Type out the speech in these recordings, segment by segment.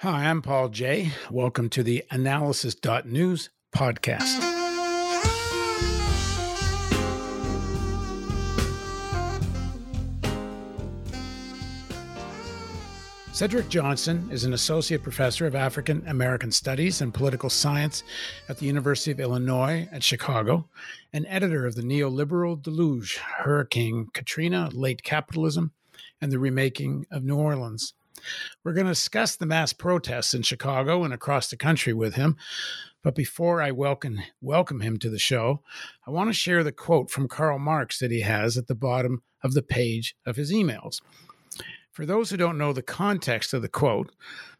Hi, I'm Paul Jay. Welcome to the Analysis.news podcast. Cedric Johnson is an associate professor of African American Studies and Political Science at the University of Illinois at Chicago, and editor of the neoliberal deluge Hurricane Katrina, Late Capitalism, and the Remaking of New Orleans. We're going to discuss the mass protests in Chicago and across the country with him. But before I welcome, welcome him to the show, I want to share the quote from Karl Marx that he has at the bottom of the page of his emails. For those who don't know the context of the quote,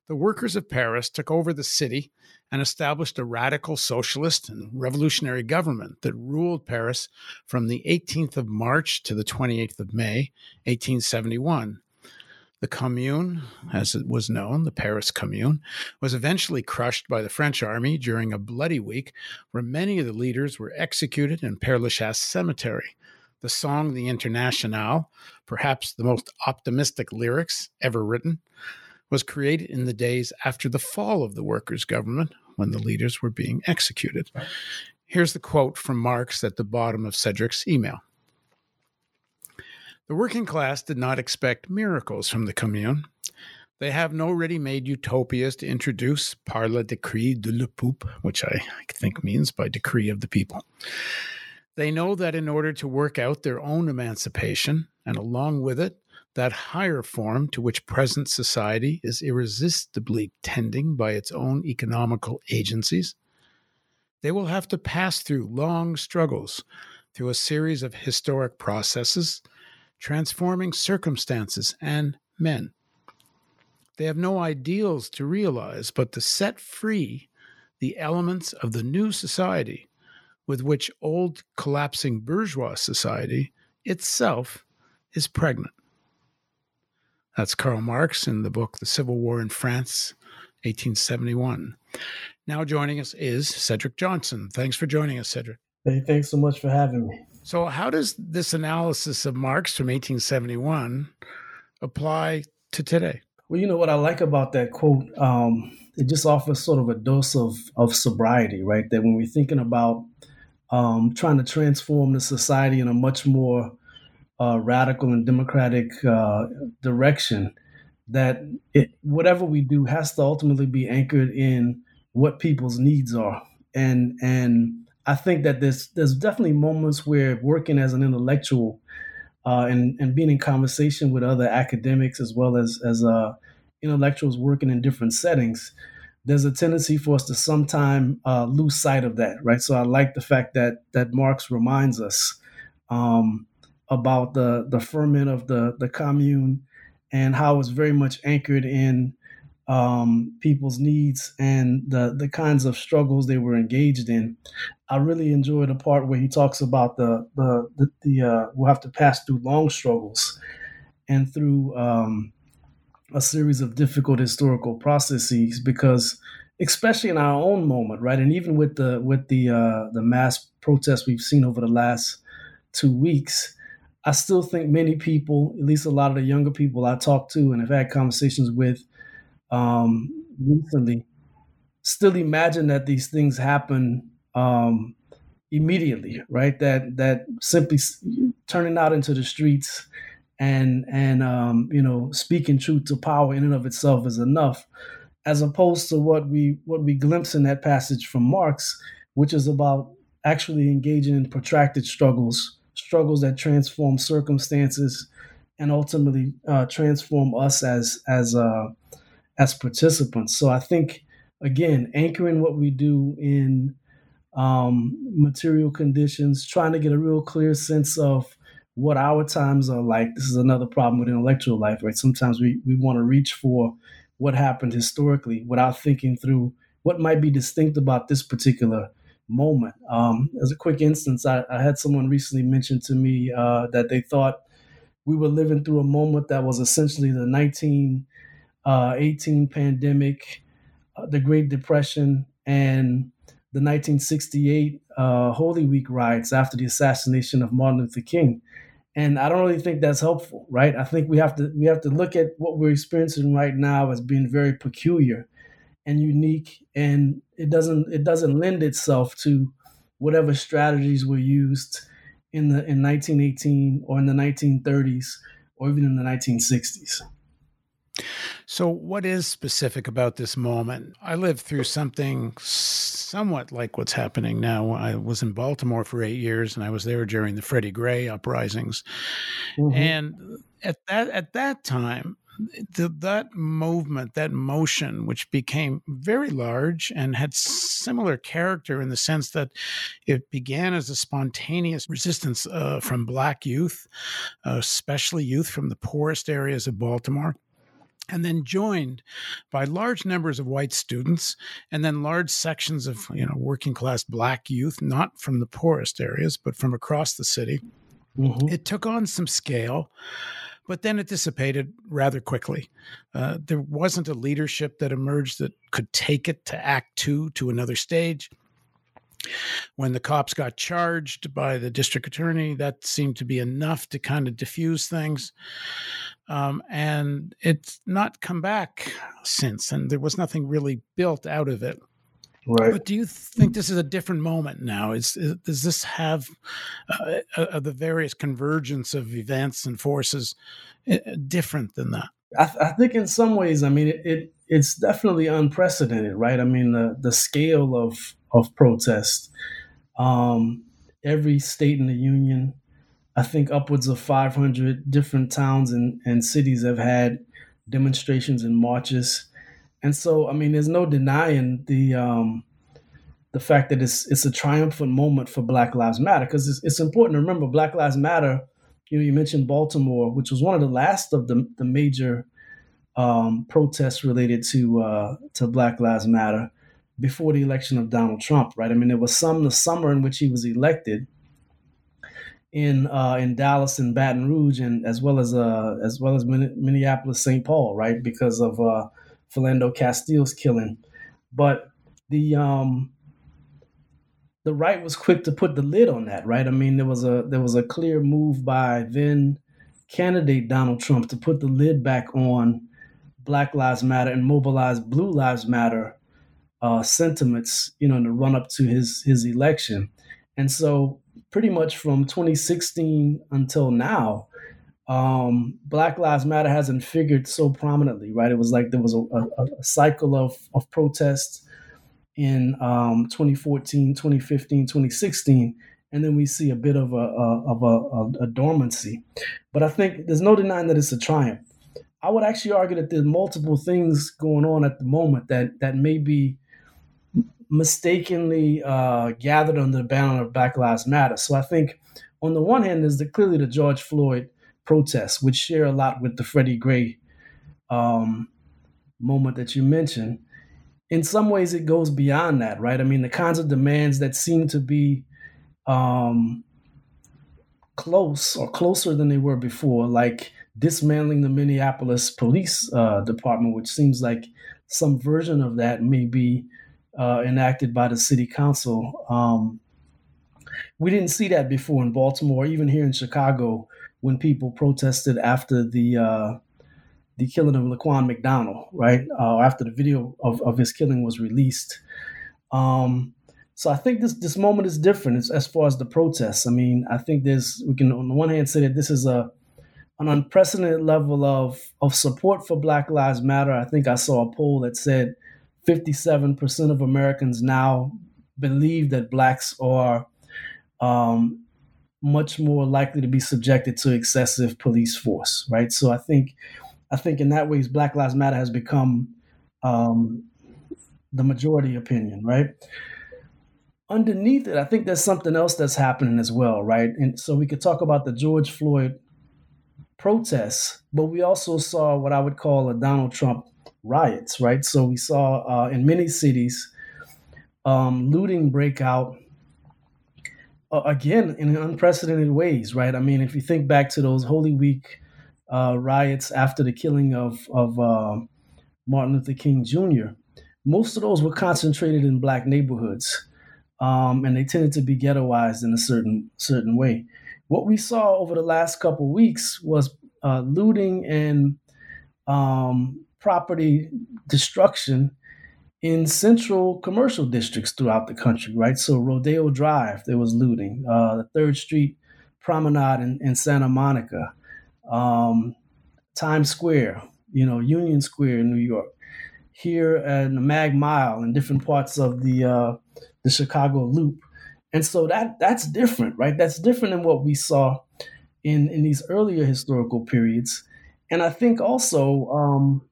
the workers of Paris took over the city and established a radical socialist and revolutionary government that ruled Paris from the 18th of March to the 28th of May, 1871. The Commune, as it was known, the Paris Commune, was eventually crushed by the French army during a bloody week where many of the leaders were executed in Père Lachaise Cemetery. The song The Internationale, perhaps the most optimistic lyrics ever written, was created in the days after the fall of the workers' government when the leaders were being executed. Here's the quote from Marx at the bottom of Cedric's email. The working class did not expect miracles from the Commune. They have no ready made utopias to introduce par le decret de le peuple, which I think means by decree of the people. They know that in order to work out their own emancipation, and along with it, that higher form to which present society is irresistibly tending by its own economical agencies, they will have to pass through long struggles, through a series of historic processes transforming circumstances and men. They have no ideals to realize, but to set free the elements of the new society with which old collapsing bourgeois society itself is pregnant. That's Karl Marx in the book The Civil War in France, 1871. Now joining us is Cedric Johnson. Thanks for joining us, Cedric. Hey, thanks so much for having me. So, how does this analysis of Marx from 1871 apply to today? Well, you know what I like about that quote, um, it just offers sort of a dose of of sobriety, right? That when we're thinking about um, trying to transform the society in a much more uh, radical and democratic uh, direction, that it, whatever we do has to ultimately be anchored in what people's needs are, and and I think that there's there's definitely moments where working as an intellectual uh, and and being in conversation with other academics as well as as uh, intellectuals working in different settings, there's a tendency for us to sometime uh, lose sight of that, right? So I like the fact that that Marx reminds us um, about the the ferment of the the commune and how it's very much anchored in um, people's needs and the the kinds of struggles they were engaged in. I really enjoy the part where he talks about the the the, the uh, we'll have to pass through long struggles and through um, a series of difficult historical processes because especially in our own moment right and even with the with the uh, the mass protests we've seen over the last two weeks I still think many people, at least a lot of the younger people I talk to and have had conversations with, um, recently still imagine that these things happen um, immediately, right? That that simply turning out into the streets and and um, you know speaking truth to power in and of itself is enough, as opposed to what we what we glimpse in that passage from Marx, which is about actually engaging in protracted struggles, struggles that transform circumstances and ultimately uh, transform us as as uh, as participants. So I think again, anchoring what we do in um, material conditions, trying to get a real clear sense of what our times are like. This is another problem with intellectual life, right? Sometimes we, we want to reach for what happened historically without thinking through what might be distinct about this particular moment. Um, as a quick instance, I, I, had someone recently mention to me uh, that they thought we were living through a moment that was essentially the 19 uh, 18 pandemic, uh, the Great Depression, and the 1968 uh, Holy Week riots after the assassination of Martin Luther King. and I don't really think that's helpful, right? I think we have to we have to look at what we're experiencing right now as being very peculiar and unique, and it doesn't it doesn't lend itself to whatever strategies were used in the in 1918 or in the 1930s or even in the 1960s. So, what is specific about this moment? I lived through something somewhat like what's happening now. I was in Baltimore for eight years, and I was there during the Freddie Gray uprisings. Mm-hmm. And at that at that time, the, that movement, that motion, which became very large and had similar character in the sense that it began as a spontaneous resistance uh, from Black youth, uh, especially youth from the poorest areas of Baltimore and then joined by large numbers of white students and then large sections of you know working class black youth not from the poorest areas but from across the city mm-hmm. it took on some scale but then it dissipated rather quickly. Uh, there wasn't a leadership that emerged that could take it to Act Two to another stage. When the cops got charged by the district attorney, that seemed to be enough to kind of diffuse things um, and it's not come back since, and there was nothing really built out of it. Right. But do you think this is a different moment now? Is, is does this have uh, uh, the various convergence of events and forces uh, different than that? I, th- I, think in some ways, I mean, it, it, it's definitely unprecedented, right? I mean, the the scale of of protest. Um, every state in the union I think upwards of 500 different towns and, and cities have had demonstrations and marches. And so, I mean, there's no denying the um, the fact that it's it's a triumphant moment for Black Lives Matter because it's, it's important to remember Black Lives Matter. You know, you mentioned Baltimore, which was one of the last of the the major um, protests related to uh, to Black Lives Matter before the election of Donald Trump. Right? I mean, there was some the summer in which he was elected in uh, in Dallas and Baton Rouge, and as well as uh, as well as Minneapolis, St. Paul, right? Because of uh, Philando Castile's killing, but the um, the right was quick to put the lid on that, right? I mean, there was a there was a clear move by then candidate Donald Trump to put the lid back on Black Lives Matter and mobilize Blue Lives Matter uh, sentiments, you know, in the run up to his his election, and so pretty much from 2016 until now, um, Black Lives Matter hasn't figured so prominently, right? It was like there was a, a, a cycle of, of protests in um, 2014, 2015, 2016, and then we see a bit of a, a of a, a, dormancy. But I think there's no denying that it's a triumph. I would actually argue that there's multiple things going on at the moment that that may be mistakenly uh, gathered under the banner of Black Lives Matter. So I think on the one hand, there's the, clearly the George Floyd protests, which share a lot with the Freddie Gray um, moment that you mentioned. In some ways, it goes beyond that, right? I mean, the kinds of demands that seem to be um, close or closer than they were before, like dismantling the Minneapolis Police uh, Department, which seems like some version of that may be uh, enacted by the city council. Um, we didn't see that before in Baltimore, even here in Chicago, when people protested after the uh, the killing of Laquan McDonald, right? Uh, after the video of, of his killing was released. Um, so I think this this moment is different as, as far as the protests. I mean, I think there's we can on the one hand say that this is a an unprecedented level of of support for Black Lives Matter. I think I saw a poll that said 57% of Americans now believe that blacks are um, much more likely to be subjected to excessive police force, right? So I think, I think in that way, Black Lives Matter has become um, the majority opinion, right? Underneath it, I think there's something else that's happening as well, right? And so we could talk about the George Floyd protests, but we also saw what I would call a Donald Trump riots, right? So we saw uh, in many cities um, looting break out uh, again in unprecedented ways, right? I mean, if you think back to those Holy Week uh, riots after the killing of of uh, Martin Luther King Jr., most of those were concentrated in black neighborhoods, um, and they tended to be ghettoized in a certain certain way. what we saw over the last couple weeks was uh, looting and um, property destruction in central commercial districts throughout the country, right? So Rodeo Drive, there was looting. Uh, the Third Street Promenade in, in Santa Monica, um, Times Square, you know, Union Square in New York. Here at the Mag Mile in different parts of the uh, the Chicago Loop, and so that that's different, right? That's different than what we saw in in these earlier historical periods, and I think also, um,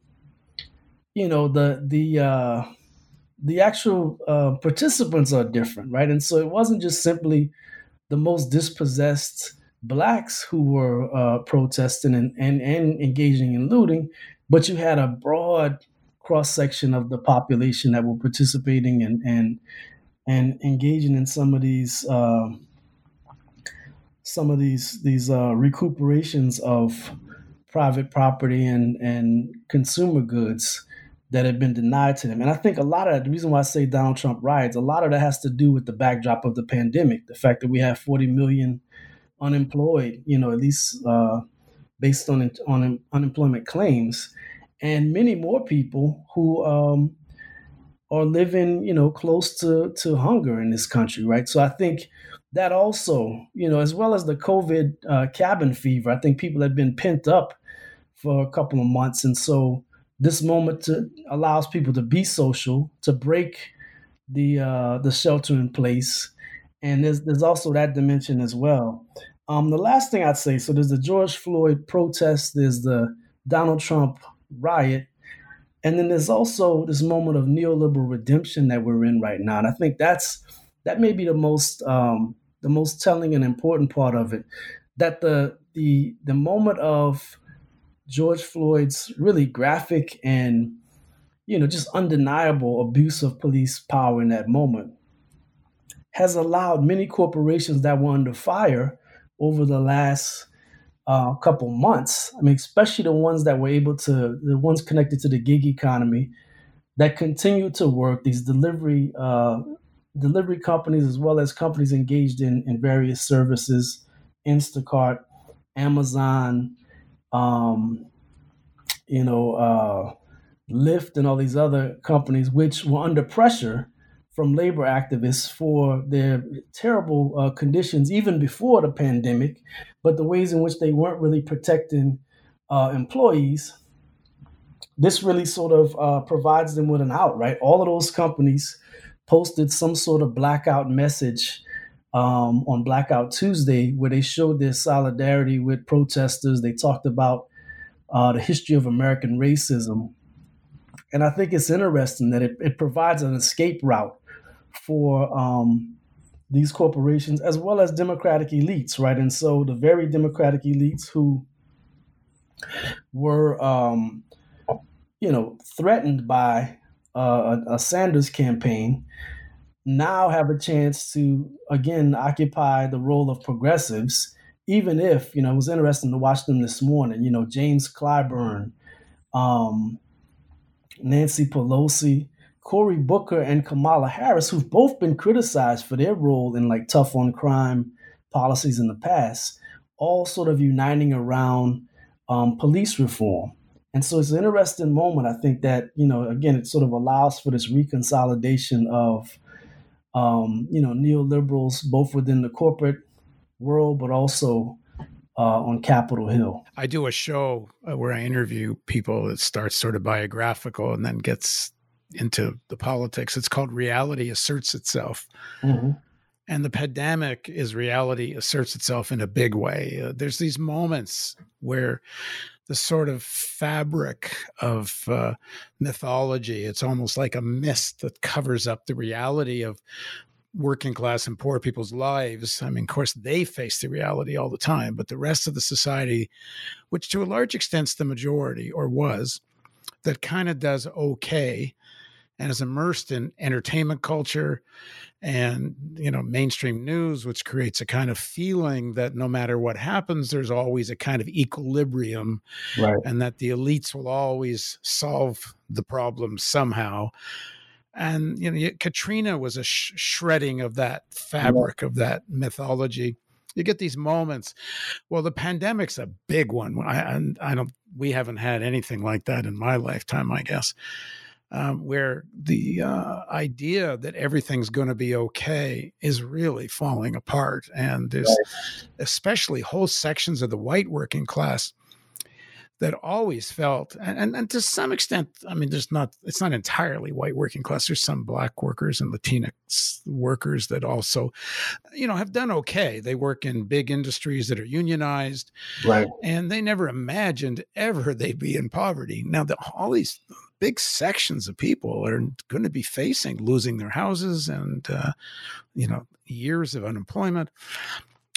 you know, the the uh, the actual uh, participants are different, right? And so it wasn't just simply the most dispossessed blacks who were uh, protesting and, and, and engaging in looting, but you had a broad cross section of the population that were participating and and and engaging in some of these uh, some of these these uh, recuperations of private property and and consumer goods that have been denied to them. And I think a lot of that, the reason why I say Donald Trump rides, a lot of that has to do with the backdrop of the pandemic, the fact that we have 40 million unemployed, you know, at least uh, based on on unemployment claims, and many more people who um, are living, you know, close to to hunger in this country, right? So I think that also, you know, as well as the COVID uh, cabin fever, I think people have been pent up for a couple of months, and so this moment to, allows people to be social, to break the uh, the shelter in place, and there's there's also that dimension as well. Um, the last thing I'd say, so there's the George Floyd protest, there's the Donald Trump riot, and then there's also this moment of neoliberal redemption that we're in right now, and I think that's that may be the most um, the most telling and important part of it. That the the the moment of George Floyd's really graphic and you know just undeniable abuse of police power in that moment has allowed many corporations that were under fire over the last uh, couple months. I mean, especially the ones that were able to, the ones connected to the gig economy, that continue to work. These delivery uh, delivery companies, as well as companies engaged in in various services, Instacart, Amazon, um, you know, uh, Lyft and all these other companies, which were under pressure from labor activists for their terrible uh, conditions even before the pandemic, but the ways in which they weren't really protecting uh, employees. This really sort of uh, provides them with an out, right? All of those companies posted some sort of blackout message um, on Blackout Tuesday, where they showed their solidarity with protesters. They talked about uh, the history of American racism. And I think it's interesting that it, it provides an escape route for um, these corporations as well as democratic elites, right? And so the very democratic elites who were, um, you know, threatened by uh, a, a Sanders campaign now have a chance to again occupy the role of progressives even if you know it was interesting to watch them this morning. You know james clyburn um, nancy pelosi cory booker and kamala harris who've both been criticized for their role in like tough on crime policies in the past all sort of uniting around um, police reform. And so it's an interesting moment i think that you know again it sort of allows for this reconsolidation of um, you know, neoliberals, both within the corporate world, but also uh, on Capitol Hill. I do a show uh, where I interview people that starts sort of biographical and then gets into the politics. It's called Reality Asserts Itself. Mm-hmm. And the pandemic is reality asserts itself in a big way. Uh, there's these moments where the sort of fabric of uh, mythology. It's almost like a mist that covers up the reality of working class and poor people's lives. I mean, of course, they face the reality all the time, but the rest of the society, which to a large extent is the majority or was, that kind of does okay and is immersed in entertainment culture and you know mainstream news which creates a kind of feeling that no matter what happens there's always a kind of equilibrium right. and that the elites will always solve the problem somehow and you know katrina was a sh- shredding of that fabric yeah. of that mythology you get these moments. Well, the pandemic's a big one. I, I don't. We haven't had anything like that in my lifetime, I guess. Um, where the uh, idea that everything's going to be okay is really falling apart, and there's right. especially whole sections of the white working class that always felt and, and, and, to some extent i mean there's not it's not entirely white working class. There's some black workers and latinx workers that also you know have done okay. They work in big industries that are unionized right. and they never imagined ever they'd be in poverty. Now the, all these big sections of people are going to be facing losing their houses and uh, you know years of unemployment.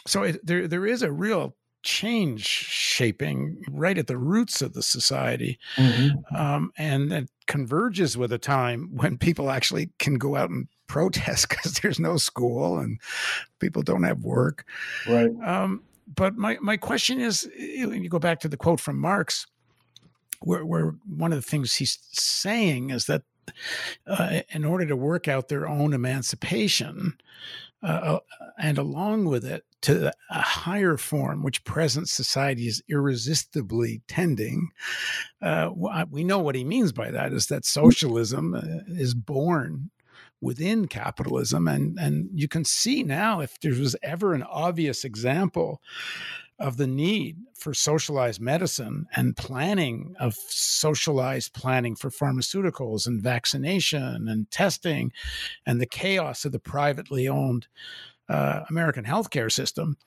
So it, there there is a real change shaping right at the roots of the society. Mm-hmm. Um, and it converges with a time when people actually can go out and protest because there's no school and people don't have work. Right. Um, but my, my question is when you go back to the quote from Marx, where, where one of the things he's saying is that uh, in order to work out their own emancipation, uh, uh and along with it, to a higher form, which present society is irresistibly tending. Uh, we know what he means by that is that socialism uh, is born within capitalism, and and you can see now if there was ever an obvious example of the need for socialized medicine and planning of socialized planning for pharmaceuticals and vaccination and testing and the chaos of the privately owned uh, American healthcare system.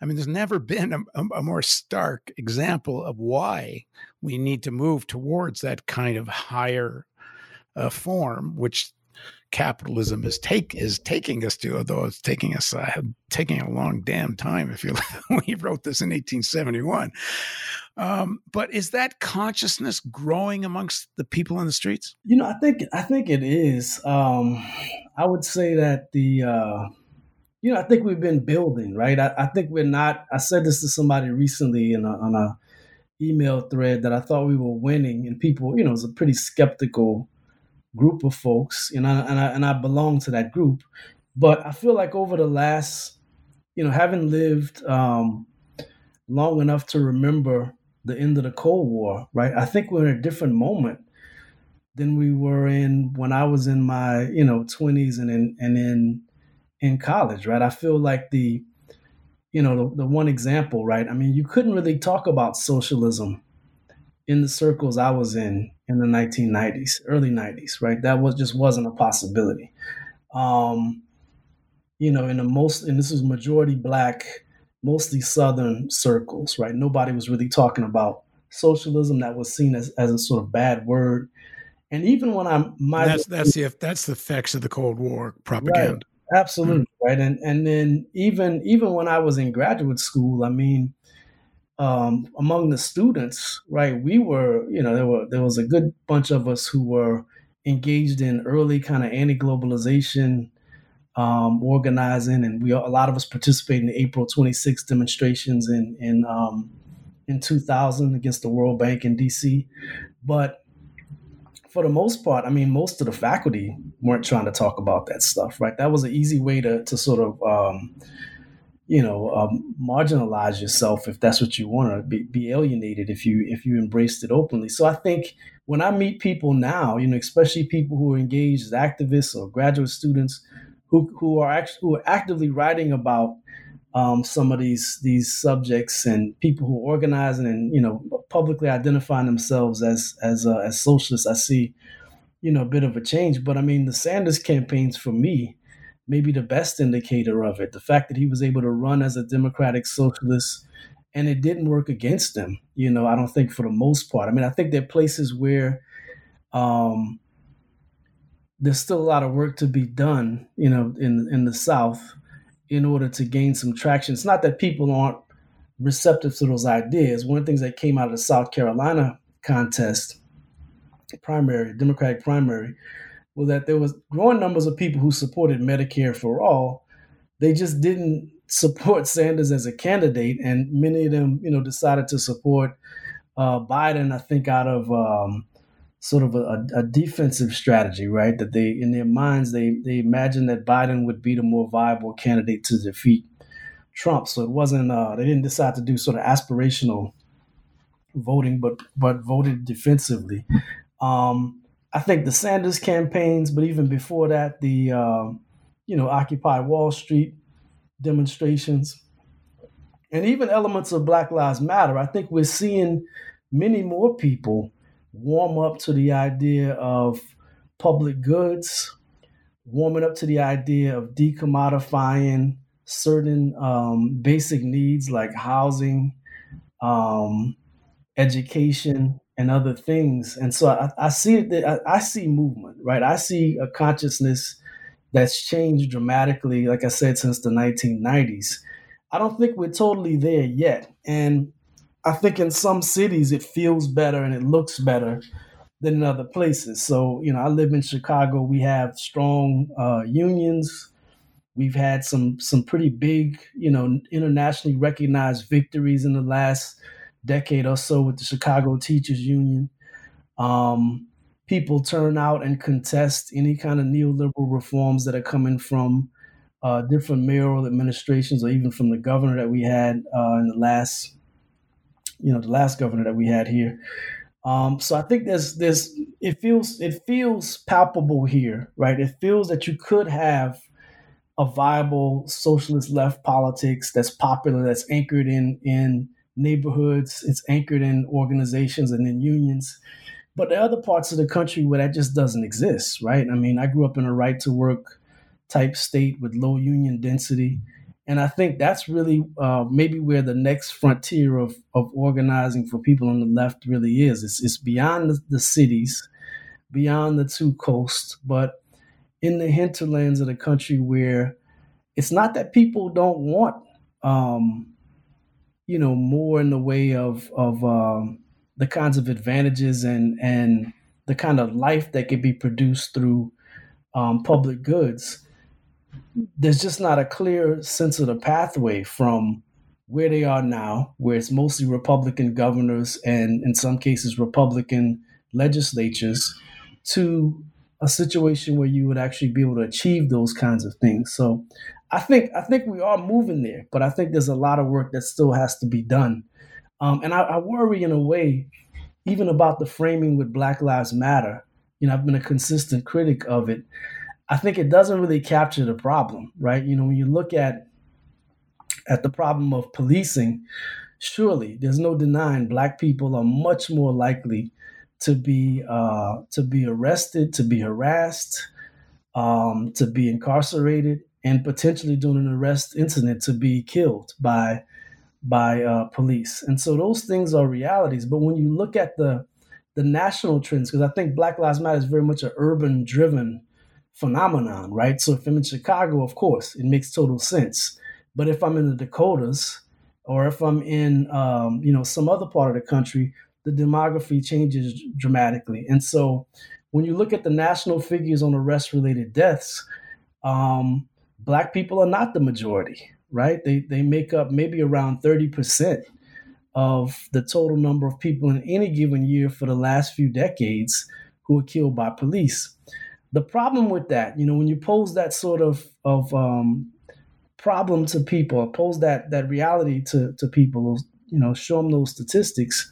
I mean, there's never been a, a, more stark example of why we need to move towards that kind of higher uh, form, which capitalism is take is taking us to, although it's taking us uh, taking a long damn time. If you we wrote this in 1871, um, but is that consciousness growing amongst the people in the streets? You know, I think I think it is. Um, I would say that the uh, you know, I think we've been building, right? I, I think we're not. I said this to somebody recently in a, on a email thread that I thought we were winning, and people, you know, it was a pretty skeptical group of folks, and I, and I and I belong to that group. But I feel like over the last, you know, having lived um, long enough to remember the end of the Cold War, right? I think we're in a different moment than we were in when I was in my, you know, twenties and in and in in college, right? I feel like the, you know, the, the one example, right? I mean, you couldn't really talk about socialism in the circles I was in in the 1990s, early 90s, right? That was just wasn't a possibility. Um, you know, in the most, and this was majority black, mostly Southern circles, right? Nobody was really talking about socialism that was seen as, as a sort of bad word. And even when I'm, my that's that's the that's the effects of the Cold War propaganda. Absolutely mm-hmm. right, and and then even even when I was in graduate school, I mean, um, among the students, right, we were you know there were there was a good bunch of us who were engaged in early kind of anti-globalization um, organizing, and we a lot of us participated in the April 26 demonstrations in in um, in 2000 against the World Bank in D.C. But for the most part, I mean, most of the faculty weren't trying to talk about that stuff, right? That was an easy way to to sort of, um, you know, um, marginalize yourself if that's what you want to be, be alienated if you if you embraced it openly. So I think when I meet people now, you know, especially people who are engaged as activists or graduate students who who are actually who are actively writing about um, some of these these subjects and people who are organizing and you know publicly identifying themselves as as uh, as socialists, I see you know a bit of a change. But I mean, the Sanders campaigns for me maybe the best indicator of it. The fact that he was able to run as a democratic socialist and it didn't work against him. You know, I don't think for the most part. I mean, I think there are places where um, there's still a lot of work to be done. You know, in in the South in order to gain some traction. It's not that people aren't receptive to those ideas. One of the things that came out of the South Carolina contest, primary, Democratic primary, was that there was growing numbers of people who supported Medicare for all. They just didn't support Sanders as a candidate, and many of them, you know, decided to support uh, Biden. I think out of um, sort of a, a, defensive strategy, right? That they, in their minds, they they imagine that Biden would be the more viable candidate to defeat Trump. So it wasn't uh, they didn't decide to do sort of aspirational voting, but but voted defensively. Um, I think the Sanders campaigns, but even before that, the uh, you know Occupy Wall Street demonstrations, and even elements of Black Lives Matter. I think we're seeing many more people warm up to the idea of public goods, warming up to the idea of decommodifying certain um, basic needs like housing, um, education, and other things. And so I, I see it. I, I see movement, right? I see a consciousness that's changed dramatically. Like I said, since the 1990s. I don't think we're totally there yet, and I think in some cities it feels better and it looks better than in other places. So, you know, I live in Chicago. We have strong uh, unions. We've had some some pretty big, you know, internationally recognized victories in the last decade or so with the Chicago Teachers Union. Um, people turn out and contest any kind of neoliberal reforms that are coming from uh, different mayoral administrations or even from the governor that we had uh, in the last, you know, the last governor that we had here. Um, so I think there's there's it feels it feels palpable here, right? It feels that you could have a viable socialist left politics that's popular, that's anchored in in neighborhoods, it's anchored in organizations and in unions. But there are other parts of the country where that just doesn't exist, right? I mean, I grew up in a right to work type state with low union density. And I think that's really uh, maybe where the next frontier of, of organizing for people on the left really is. It's, it's beyond the, the cities, beyond the two coasts, but in the hinterlands of the country where it's not that people don't want, um, you know, more in the way of of um, the kinds of advantages and and the kind of life that can be produced through um, public goods there's just not a clear sense of the pathway from where they are now, where it's mostly Republican governors and in some cases Republican legislatures, to a situation where you would actually be able to achieve those kinds of things. So I think I think we are moving there, but I think there's a lot of work that still has to be done. Um, and I, I worry in a way, even about the framing with Black Lives Matter. You know, I've been a consistent critic of it I think it doesn't really capture the problem, right? You know, when you look at at the problem of policing, surely there's no denying black people are much more likely to be uh, to be arrested, to be harassed, um, to be incarcerated, and potentially during an arrest incident to be killed by by uh, police. And so those things are realities. But when you look at the the national trends, because I think Black Lives Matter is very much an urban driven phenomenon, right? So if I'm in Chicago, of course, it makes total sense. But if I'm in the Dakotas or if I'm in, um, you know, some other part of the country, the demography changes dramatically. And so when you look at the national figures on arrest-related deaths, um, black people are not the majority, right? They they make up maybe around 30% of the total number of people in any given year for the last few decades who were killed by police. The problem with that, you know, when you pose that sort of of um, problem to people, pose that that reality to to people, you know, show them those statistics.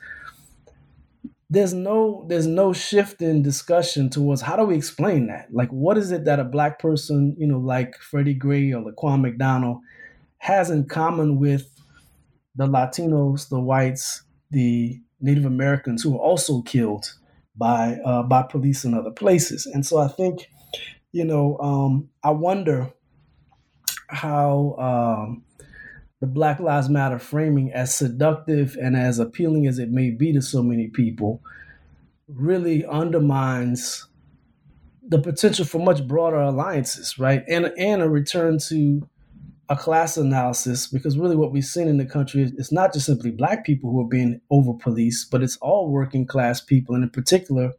There's no there's no shift in discussion towards how do we explain that? Like, what is it that a black person, you know, like Freddie Gray or Laquan McDonald, has in common with the Latinos, the whites, the Native Americans who were also killed by uh, by police in other places. And so I think, you know, um, I wonder how um, the Black Lives Matter framing, as seductive and as appealing as it may be to so many people, really undermines the potential for much broader alliances, right? And and a return to a class analysis because really what we've seen in the country is it's not just simply black people who are being over policed, but it's all working class people, and in particular,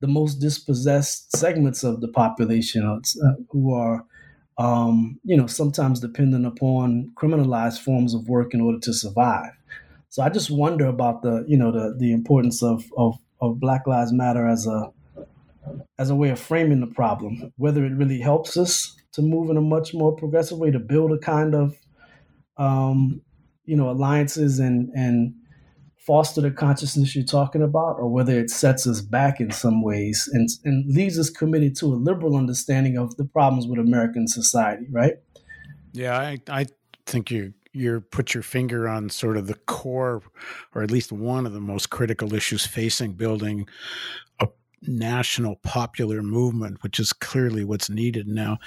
the most dispossessed segments of the population uh, who are, um, you know, sometimes dependent upon criminalized forms of work in order to survive. So I just wonder about the, you know, the the importance of of, of Black Lives Matter as a as a way of framing the problem, whether it really helps us to move in a much more progressive way to build a kind of um, you know, alliances and and foster the consciousness you're talking about, or whether it sets us back in some ways and, and leaves us committed to a liberal understanding of the problems with American society, right? Yeah, I, I think you you put your finger on sort of the core, or at least one of the most critical issues facing building a national popular movement, which is clearly what's needed now.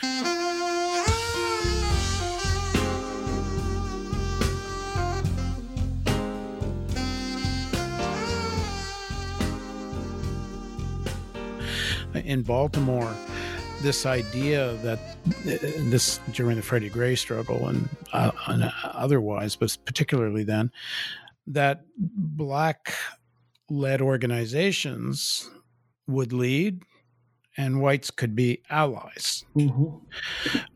In Baltimore, this idea that this during the Freddie Gray struggle and, uh, and otherwise, but particularly then, that black led organizations would lead and whites could be allies. Mm-hmm.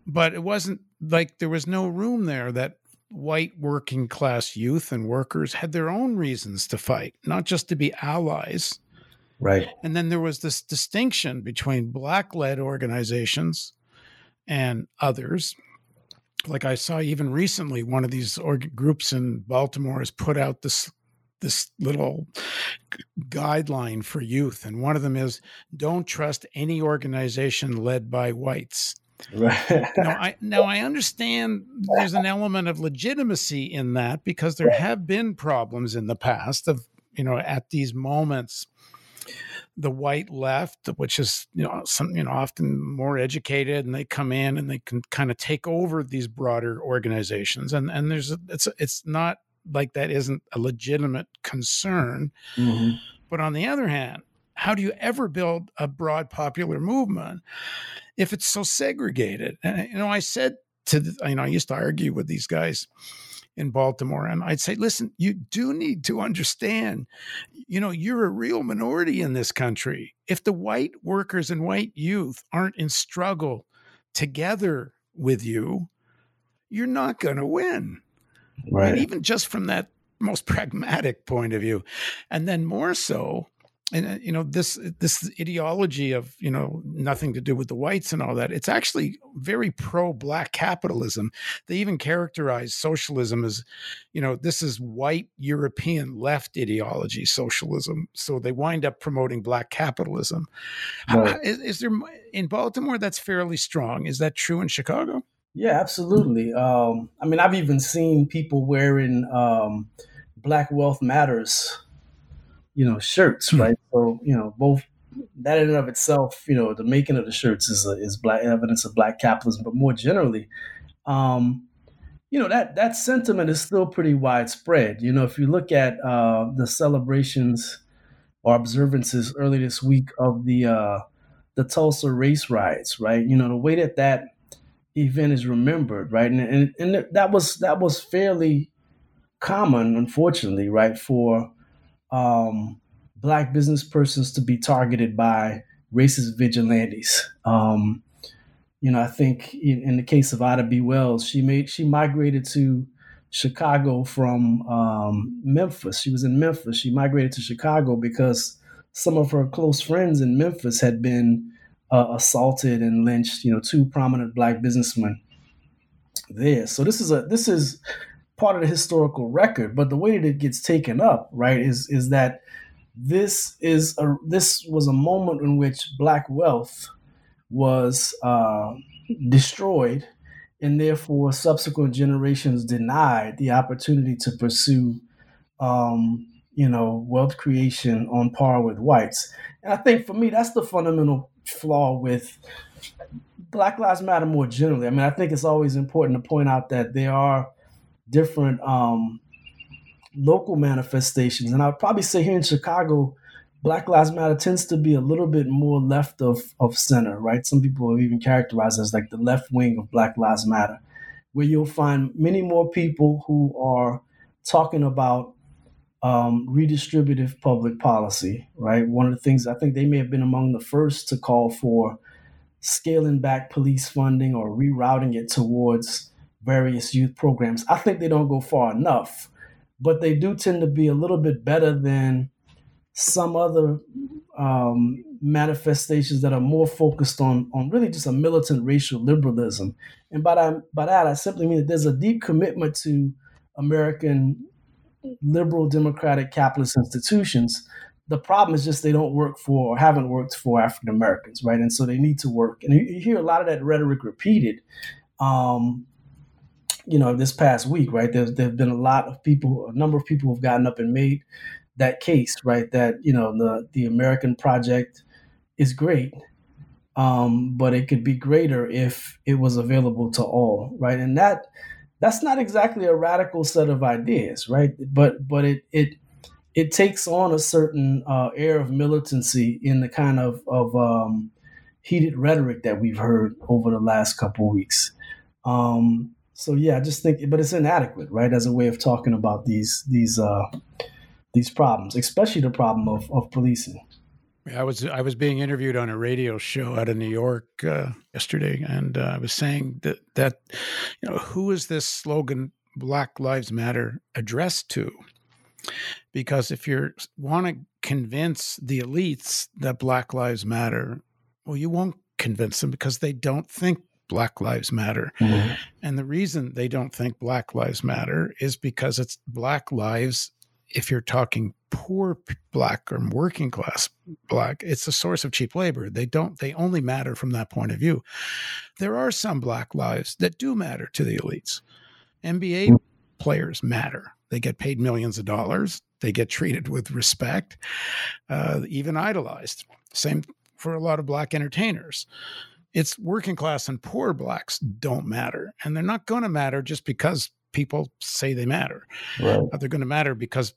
But it wasn't like there was no room there that white working class youth and workers had their own reasons to fight, not just to be allies. Right. And then there was this distinction between black led organizations and others. Like I saw even recently, one of these org- groups in Baltimore has put out this this little guideline for youth, and one of them is don't trust any organization led by whites. Right. now, I now I understand there's an element of legitimacy in that because there have been problems in the past of you know at these moments the white left, which is you know some you know often more educated, and they come in and they can kind of take over these broader organizations, and and there's a, it's it's not like that isn't a legitimate concern, mm-hmm. but on the other hand, how do you ever build a broad popular movement if it's so segregated? And you know, I said to the, you know I used to argue with these guys in Baltimore. And I'd say, listen, you do need to understand, you know, you're a real minority in this country. If the white workers and white youth aren't in struggle together with you, you're not going to win. Right. And even just from that most pragmatic point of view. And then more so, and uh, you know this this ideology of you know nothing to do with the whites and all that it's actually very pro black capitalism. They even characterize socialism as you know this is white european left ideology socialism. So they wind up promoting black capitalism. Right. is, is there in baltimore that's fairly strong. Is that true in chicago? Yeah absolutely. Um, i mean i've even seen people wearing um, black wealth matters you know, shirts, mm-hmm. right? So, you know, both that in and of itself, you know, the making of the shirts is a, is black evidence of black capitalism, but more generally, um, you know, that that sentiment is still pretty widespread. You know, if you look at uh, the celebrations or observances early this week of the uh, the Tulsa race riots, right? You know, the way that that event is remembered, right? And, and, and that was that was fairly common, unfortunately, right, for um, black business persons to be targeted by racist vigilantes. Um, you know, I think in, in, the case of Ida B. Wells, she made she migrated to Chicago from um, Memphis. She was in Memphis. She migrated to Chicago because some of her close friends in Memphis had been uh, assaulted and lynched. You know, two prominent black businessmen there. So this is a this is part of the historical record. But the way that it gets taken up, right, is is that this is a this was a moment in which black wealth was uh, destroyed, and therefore subsequent generations denied the opportunity to pursue, um, you know, wealth creation on par with whites. And I think for me, that's the fundamental flaw with Black Lives Matter more generally. I mean, I think it's always important to point out that there are different um, local manifestations. And I would probably say here in Chicago, Black Lives Matter tends to be a little bit more left of, of center, right? Some people have even characterized as like the left wing of Black Lives Matter, where you'll find many more people who are talking about um, redistributive public policy, right? One of the things I think they may have been among the first to call for scaling back police funding or rerouting it towards various youth programs. I think they don't go far enough, but they do tend to be a little bit better than some other um, manifestations that are more focused on on really just a militant racial liberalism. And by that, by that I simply mean that there's a deep commitment to American liberal democratic capitalist institutions. The problem is just they don't work for or haven't worked for African Americans, right? And so they need to work. And you, hear a lot of that rhetoric repeated. Um, you know, this past week, right? There's there've been a lot of people, a number of people have gotten up and made that case, right? That you know the the American project is great, um, but it could be greater if it was available to all, right? And that that's not exactly a radical set of ideas, right? But but it it it takes on a certain uh, air of militancy in the kind of of um, heated rhetoric that we've heard over the last couple weeks. Um, so yeah, I just think, but it's inadequate, right, as a way of talking about these these uh, these problems, especially the problem of of policing. I was I was being interviewed on a radio show out of New York uh, yesterday, and uh, I was saying that that you know who is this slogan "Black Lives Matter" addressed to? Because if you want to convince the elites that Black Lives Matter, well, you won't convince them because they don't think Black Lives Matter. Mm-hmm. And the reason they don't think Black Lives Matter is because it's Black lives if you're talking poor black or working class black it's a source of cheap labor. They don't they only matter from that point of view. There are some black lives that do matter to the elites. Nba mm. players matter. They get paid millions of dollars. They get treated with respect uh, even idolized. Same for a lot of black entertainers it's working class and poor blacks don't matter and they're not going to matter just because people say they matter. Right. Uh, they're going to matter because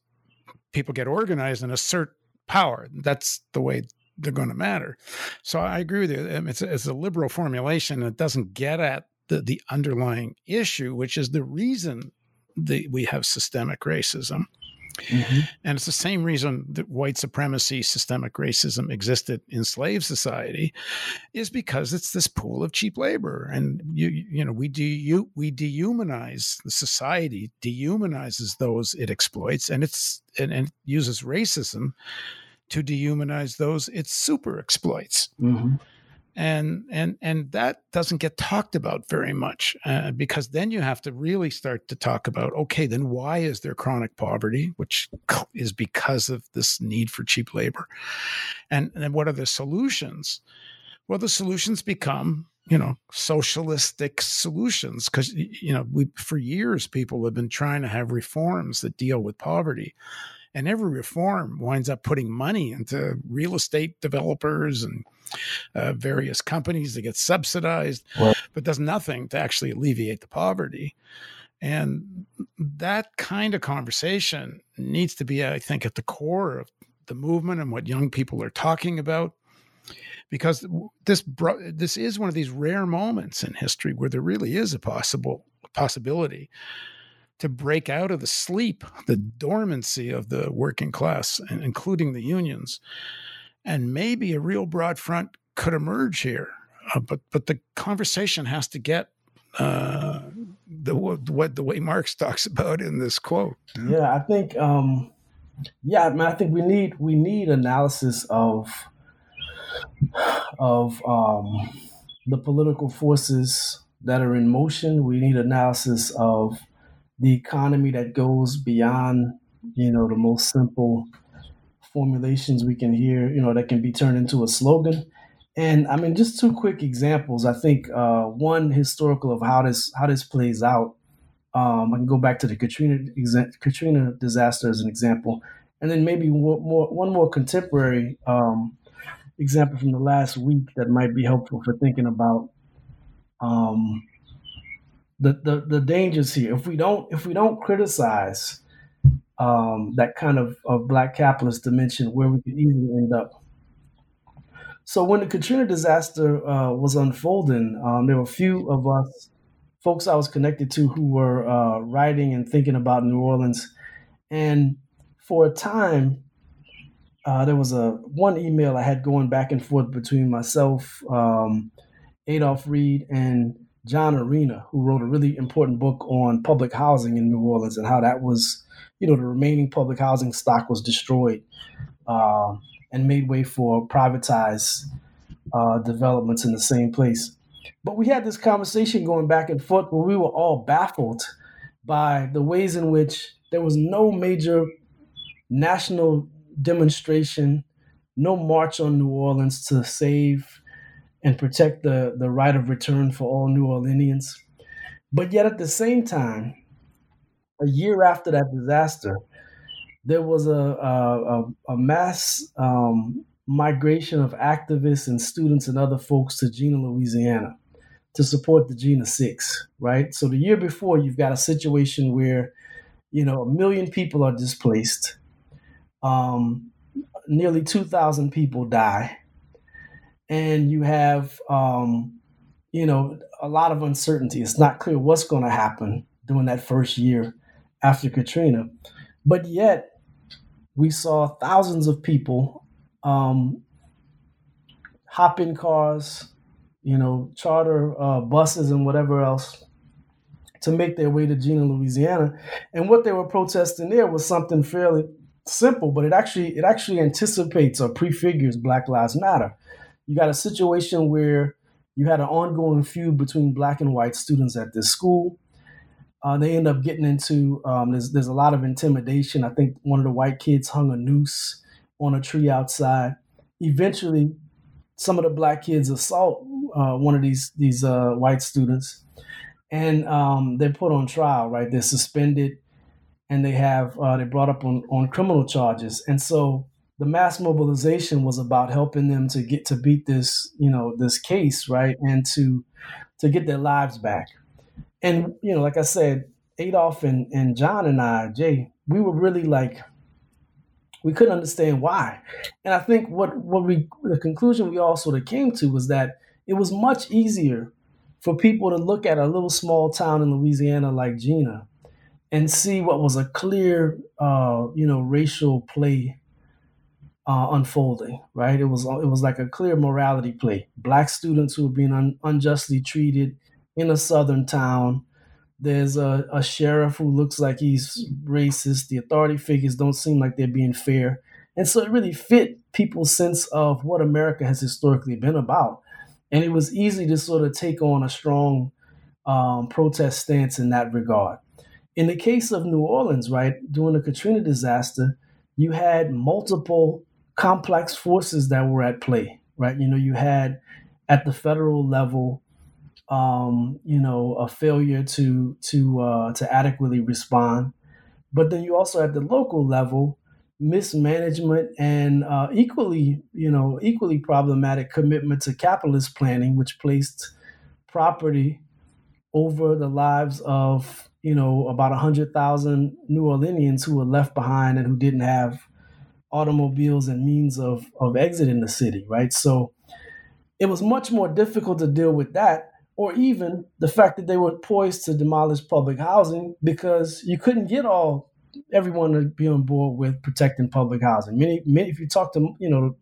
people get organized and assert power. That's the way they're going to matter. So I agree with you. It's a, it's a liberal formulation. that doesn't get at the, the underlying issue, which is the reason that we have systemic racism. Mm-hmm. And it's the same reason that white supremacy, systemic racism existed in slave society, is because it's this pool of cheap labor, and you you know we do you we dehumanize the society, dehumanizes those it exploits, and it's and, and uses racism to dehumanize those it super exploits. Mm-hmm and and and that doesn't get talked about very much uh, because then you have to really start to talk about okay then why is there chronic poverty which is because of this need for cheap labor? And and what are the solutions? Well the solutions become you know socialistic solutions because you know we for years people have been trying to have reforms that deal with poverty. And every reform winds up putting money into real estate developers and uh, various companies that get subsidized, right. but does nothing to actually alleviate the poverty. And that kind of conversation needs to be, I think, at the core of the movement and what young people are talking about. Because this this is one of these rare moments in history where there really is a possible possibility to break out of the sleep, the dormancy of the working class, including the unions, and maybe a real broad front could emerge here. Uh, but but the conversation has to get uh, the what the way Marx talks about in this quote. Yeah, I think. Um, yeah, I, mean, I think we need we need analysis of of um, the political forces that are in motion. We need analysis of the economy that goes beyond you know the most simple formulations we can hear, you know, that can be turned into a slogan. And I mean, just two quick examples. I think uh, one historical of how this how this plays out. Um, I can go back to the Katrina Katrina disaster as an example, and then maybe more, more one more contemporary um, example from the last week that might be helpful for thinking about um, the, the the dangers here. If we don't if we don't criticize um, that kind of, of black capitalist dimension where we could easily end up. So when the Katrina disaster uh, was unfolding, um, there were a few of us folks I was connected to who were uh, writing and thinking about New Orleans, and for a time, uh, there was a one email I had going back and forth between myself, um, Adolph Reed, and John Arena, who wrote a really important book on public housing in New Orleans and how that was you know, the remaining public housing stock was destroyed uh, and made way for privatized uh, developments in the same place. But we had this conversation going back and forth where we were all baffled by the ways in which there was no major national demonstration, no march on New Orleans to save and protect the, the right of return for all New Orleanians. But yet at the same time, a year after that disaster, there was a, a, a mass um, migration of activists and students and other folks to Jena, Louisiana to support the Jena Six, right? So the year before, you've got a situation where, you know, a million people are displaced, um, nearly 2,000 people die, and you have, um, you know, a lot of uncertainty. It's not clear what's going to happen during that first year after Katrina. But yet, we saw thousands of people um, hop in cars, you know, charter uh, buses and whatever else to make their way to Jena, Louisiana. And what they were protesting there was something fairly simple, but it actually it actually anticipates or prefigures Black Lives Matter. You got a situation where you had an ongoing feud between black and white students at this school. Uh, they end up getting into um, there's there's a lot of intimidation. I think one of the white kids hung a noose on a tree outside. Eventually, some of the black kids assault uh, one of these these uh, white students, and um, they're put on trial. Right, they're suspended, and they have uh, they brought up on on criminal charges. And so the mass mobilization was about helping them to get to beat this you know this case right, and to to get their lives back. And you know, like I said, Adolph and, and John and I, Jay, we were really like we couldn't understand why. And I think what what we the conclusion we all sort of came to was that it was much easier for people to look at a little small town in Louisiana like Jena and see what was a clear, uh, you know, racial play uh, unfolding. Right? It was it was like a clear morality play. Black students who were being un- unjustly treated in a southern town there's a, a sheriff who looks like he's racist. The authority figures don't seem like they're being fair. And so it really fit people's sense of what America has historically been about. And it was easy to sort of take on a strong um, protest stance in that regard. In the case of New Orleans, right, during the Katrina disaster, you had multiple complex forces that were at play, right? You know, you had at the federal level um, you know, a failure to to uh, to adequately respond. But then you also at the local level, mismanagement and uh, equally, you know, equally problematic commitment to capitalist planning, which placed property over the lives of you know about a hundred thousand New Orleanians who were left behind and who didn't have automobiles and means of of exiting the city, right? So it was much more difficult to deal with that or even the fact that they were poised to demolish public housing because you couldn't get all everyone to be on board with protecting public housing. Many, many if you talk to you know,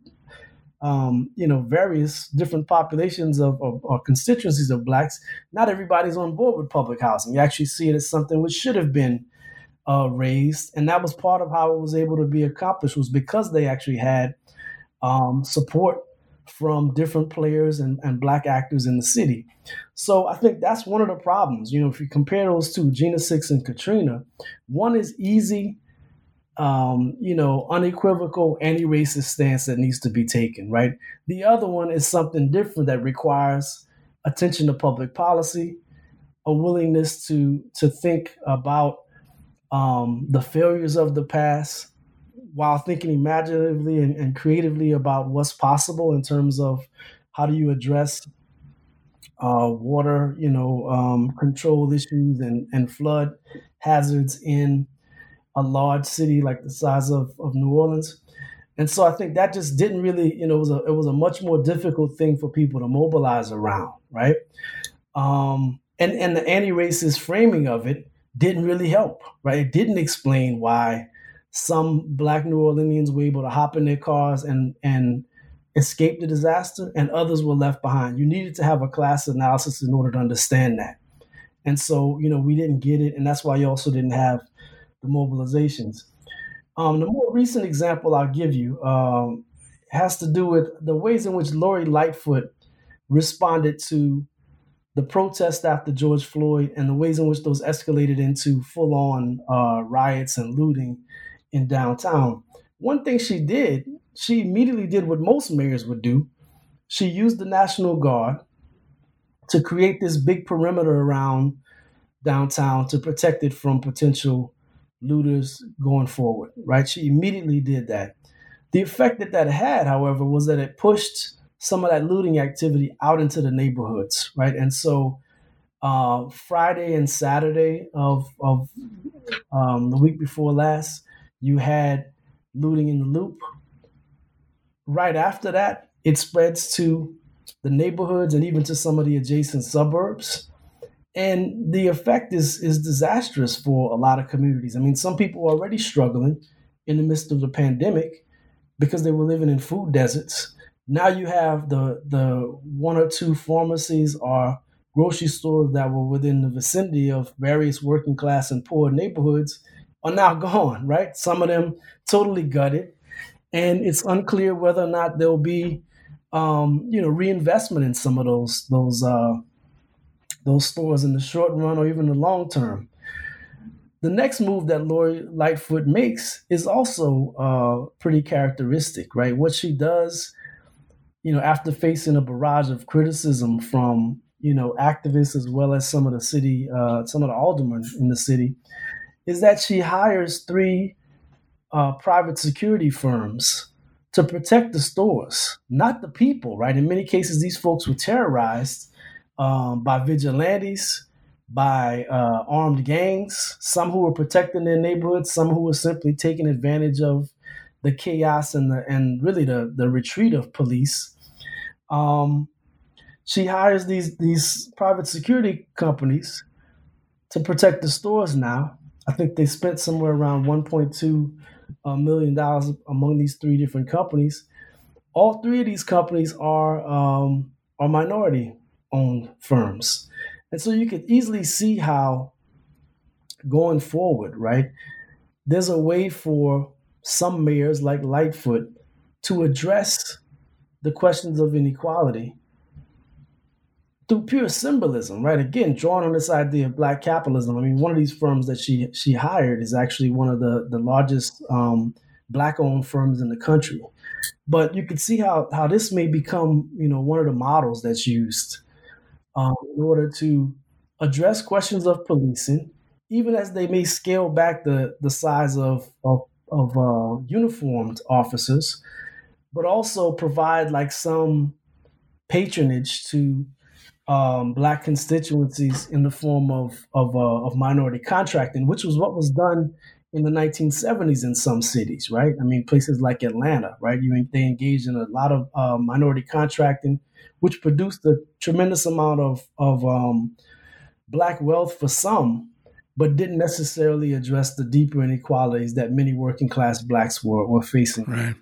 um, you know, various different populations of, of or constituencies of blacks, not everybody's on board with public housing. You actually see it as something which should have been uh, raised, and that was part of how it was able to be accomplished was because they actually had um, support from different players and, and black actors in the city. So I think that's one of the problems. You know, if you compare those two, Jena Six and Katrina, one is easy, um, you know, unequivocal anti-racist stance that needs to be taken, right? The other one is something different that requires attention to public policy, a willingness to to think about um, the failures of the past, while thinking imaginatively and, and creatively about what's possible in terms of how do you address uh, water, you know, um, control issues and, and flood hazards in a large city like the size of, of New Orleans. And so I think that just didn't really, you know, it was a, it was a much more difficult thing for people to mobilize around, right? Um, and, and the anti-racist framing of it didn't really help, right? It didn't explain why some black New Orleanians were able to hop in their cars and and escape the disaster, and others were left behind. You needed to have a class analysis in order to understand that. And so, you know, we didn't get it, and that's why you also didn't have the mobilizations. Um, the more recent example I'll give you, um, has to do with the ways in which Lori Lightfoot responded to the protest after George Floyd and the ways in which those escalated into full on uh, riots and looting in downtown. One thing she did, she immediately did what most mayors would do. She used the National Guard to create this big perimeter around downtown to protect it from potential looters going forward, right? She immediately did that. The effect that that had, however, was that it pushed some of that looting activity out into the neighborhoods, right? And so uh, Friday and Saturday of, of um, the week before last, you had looting in the loop. Right after that, it spreads to the neighborhoods and even to some of the adjacent suburbs. And the effect is, is disastrous for a lot of communities. I mean, some people are already struggling in the midst of the pandemic because they were living in food deserts. Now you have the the one or two pharmacies or grocery stores that were within the vicinity of various working class and poor neighborhoods are now gone, right? Some of them totally gutted. And it's unclear whether or not there'll be um, you know, reinvestment in some of those those uh, those stores in the short run or even the long term. The next move that Lori Lightfoot makes is also uh, pretty characteristic, right? What she does, you know, after facing a barrage of criticism from you know activists as well as some of the city, uh, some of the aldermen in the city, is that she hires three uh, private security firms to protect the stores, not the people, right? In many cases, these folks were terrorized um, by vigilantes, by uh, armed gangs, some who were protecting their neighborhoods, some who were simply taking advantage of the chaos and the and really the the retreat of police. Um, she hires these these private security companies to protect the stores now. I think they spent somewhere around 1.2 uh, million dollars among these three different companies. All three of these companies are um, are minority owned firms. And so you can easily see how going forward, right, there's a way for some mayors like Lightfoot to address the questions of inequality through pure symbolism, right? Again, drawing on this idea of black capitalism. I mean, one of these firms that she she hired is actually one of the the largest um, black owned firms in the country. But you can see how how this may become, you know, one of the models that's used um, in order to address questions of policing, even as they may scale back the, the size of, of, of uh, uniformed officers, but also provide like some patronage to um, black constituencies in the form of of, uh, of minority contracting, which was what was done in the 1970s in some cities, right? I mean, places like Atlanta, right? You they engaged in a lot of uh, minority contracting which produced a tremendous amount of of um, black wealth for some, but didn't necessarily address the deeper inequalities that many working class blacks were were facing. Right.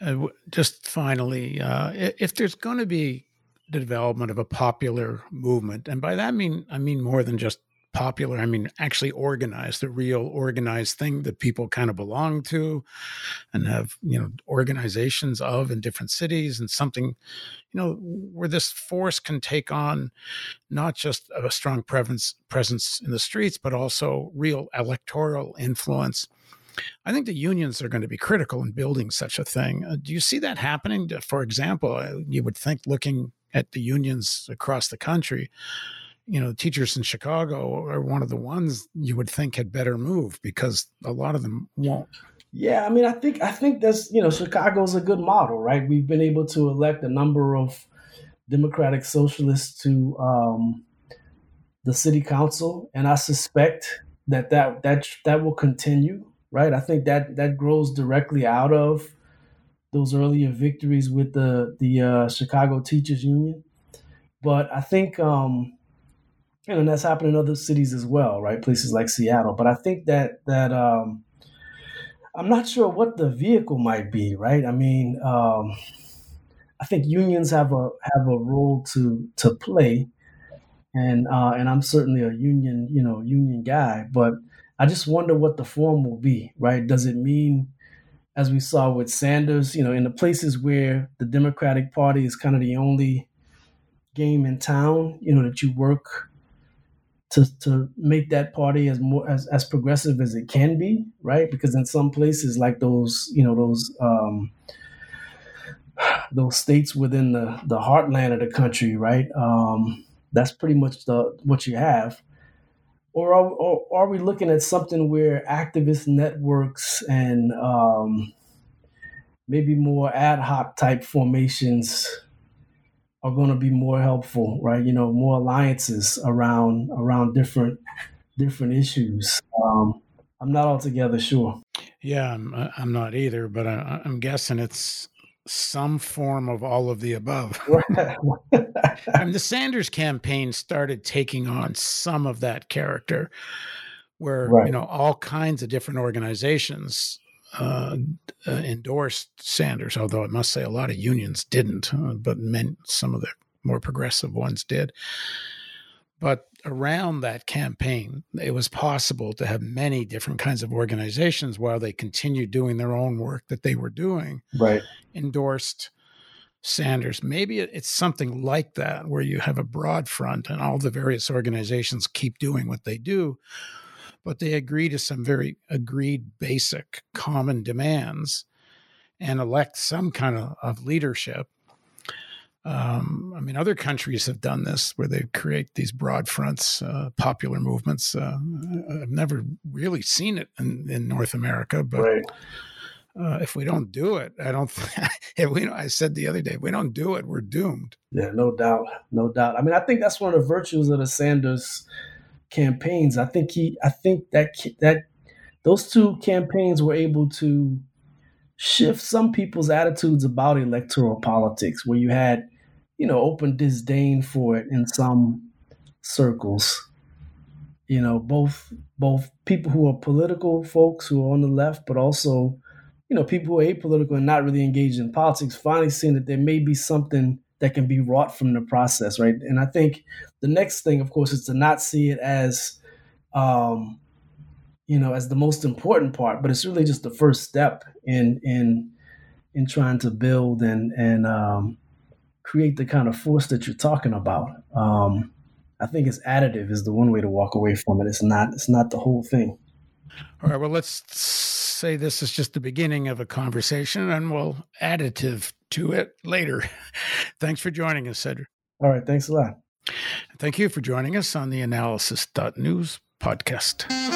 Uh, just finally, uh, if there's going to be development of a popular movement, and by that I mean I mean more than just popular. I mean, actually organized, the real organized thing that people kind of belong to and have, you know, organizations of in different cities and something, you know, where this force can take on not just a strong presence presence in the streets, but also real electoral influence. I think the unions are going to be critical in building such a thing. Uh, do you see that happening? For example, uh, you would think looking at the unions across the country, you know, teachers in Chicago are one of the ones you would think had better move because a lot of them won't. Yeah, I mean, I think I think that's you know, Chicago's a good model, right? We've been able to elect a number of Democratic Socialists to um, the city council, and I suspect that that that that will continue, right? I think that that grows directly out of those earlier victories with the the uh, Chicago Teachers Union. But I think um, and that's happened in other cities as well, right? Places like Seattle. But I think that that um, I'm not sure what the vehicle might be, right? I mean, um, I think unions have a have a role to to play, and uh, and I'm certainly a union, you know, union guy. But I just wonder what the form will be, right? Does it mean as we saw with Sanders, you know, in the places where the Democratic Party is kind of the only game in town, you know, that you work to to make that party as more as, as progressive as it can be, right? Because in some places like those, you know, those um those states within the the heartland of the country, right? Um that's pretty much the what you have. Or are, or are we looking at something where activist networks and um, maybe more ad hoc type formations are going to be more helpful, right? You know, more alliances around around different different issues. Um, I'm not altogether sure. Yeah, I'm, I'm not either, but I, I'm guessing it's some form of all of the above. and the Sanders campaign started taking on some of that character, where right. you know all kinds of different organizations uh, uh, endorsed Sanders, although I must say a lot of unions didn't, uh, but men, some of the more progressive ones did. But around that campaign, it was possible to have many different kinds of organizations while they continued doing their own work that they were doing. Right. Endorsed Sanders. Maybe it's something like that where you have a broad front and all the various organizations keep doing what they do, but they agree to some very agreed basic common demands and elect some kind of, of leadership um, I mean, other countries have done this where they create these broad fronts, uh, popular movements. Uh, I've never really seen it in, in North America, but right. uh, if we don't do it, I don't. if we, I said the other day, if we don't do it, we're doomed. Yeah, no doubt, no doubt. I mean, I think that's one of the virtues of the Sanders campaigns. I think he, I think that that those two campaigns were able to shift some people's attitudes about electoral politics, where you had you know, open disdain for it in some circles. You know, both both people who are political folks who are on the left, but also, you know, people who are apolitical and not really engaged in politics, finally seeing that there may be something that can be wrought from the process, right? And I think the next thing, of course, is to not see it as um, you know, as the most important part, but it's really just the first step in in in trying to build and and um, create the kind of force that you're talking about. Um, I think it's additive is the one way to walk away from it. It's not it's not the whole thing. All right. Well, let's say this is just the beginning of a conversation, and we'll additive to it later. thanks for joining us, Cedric. All right. Thanks a lot. Thank you for joining us on the Analysis.News podcast.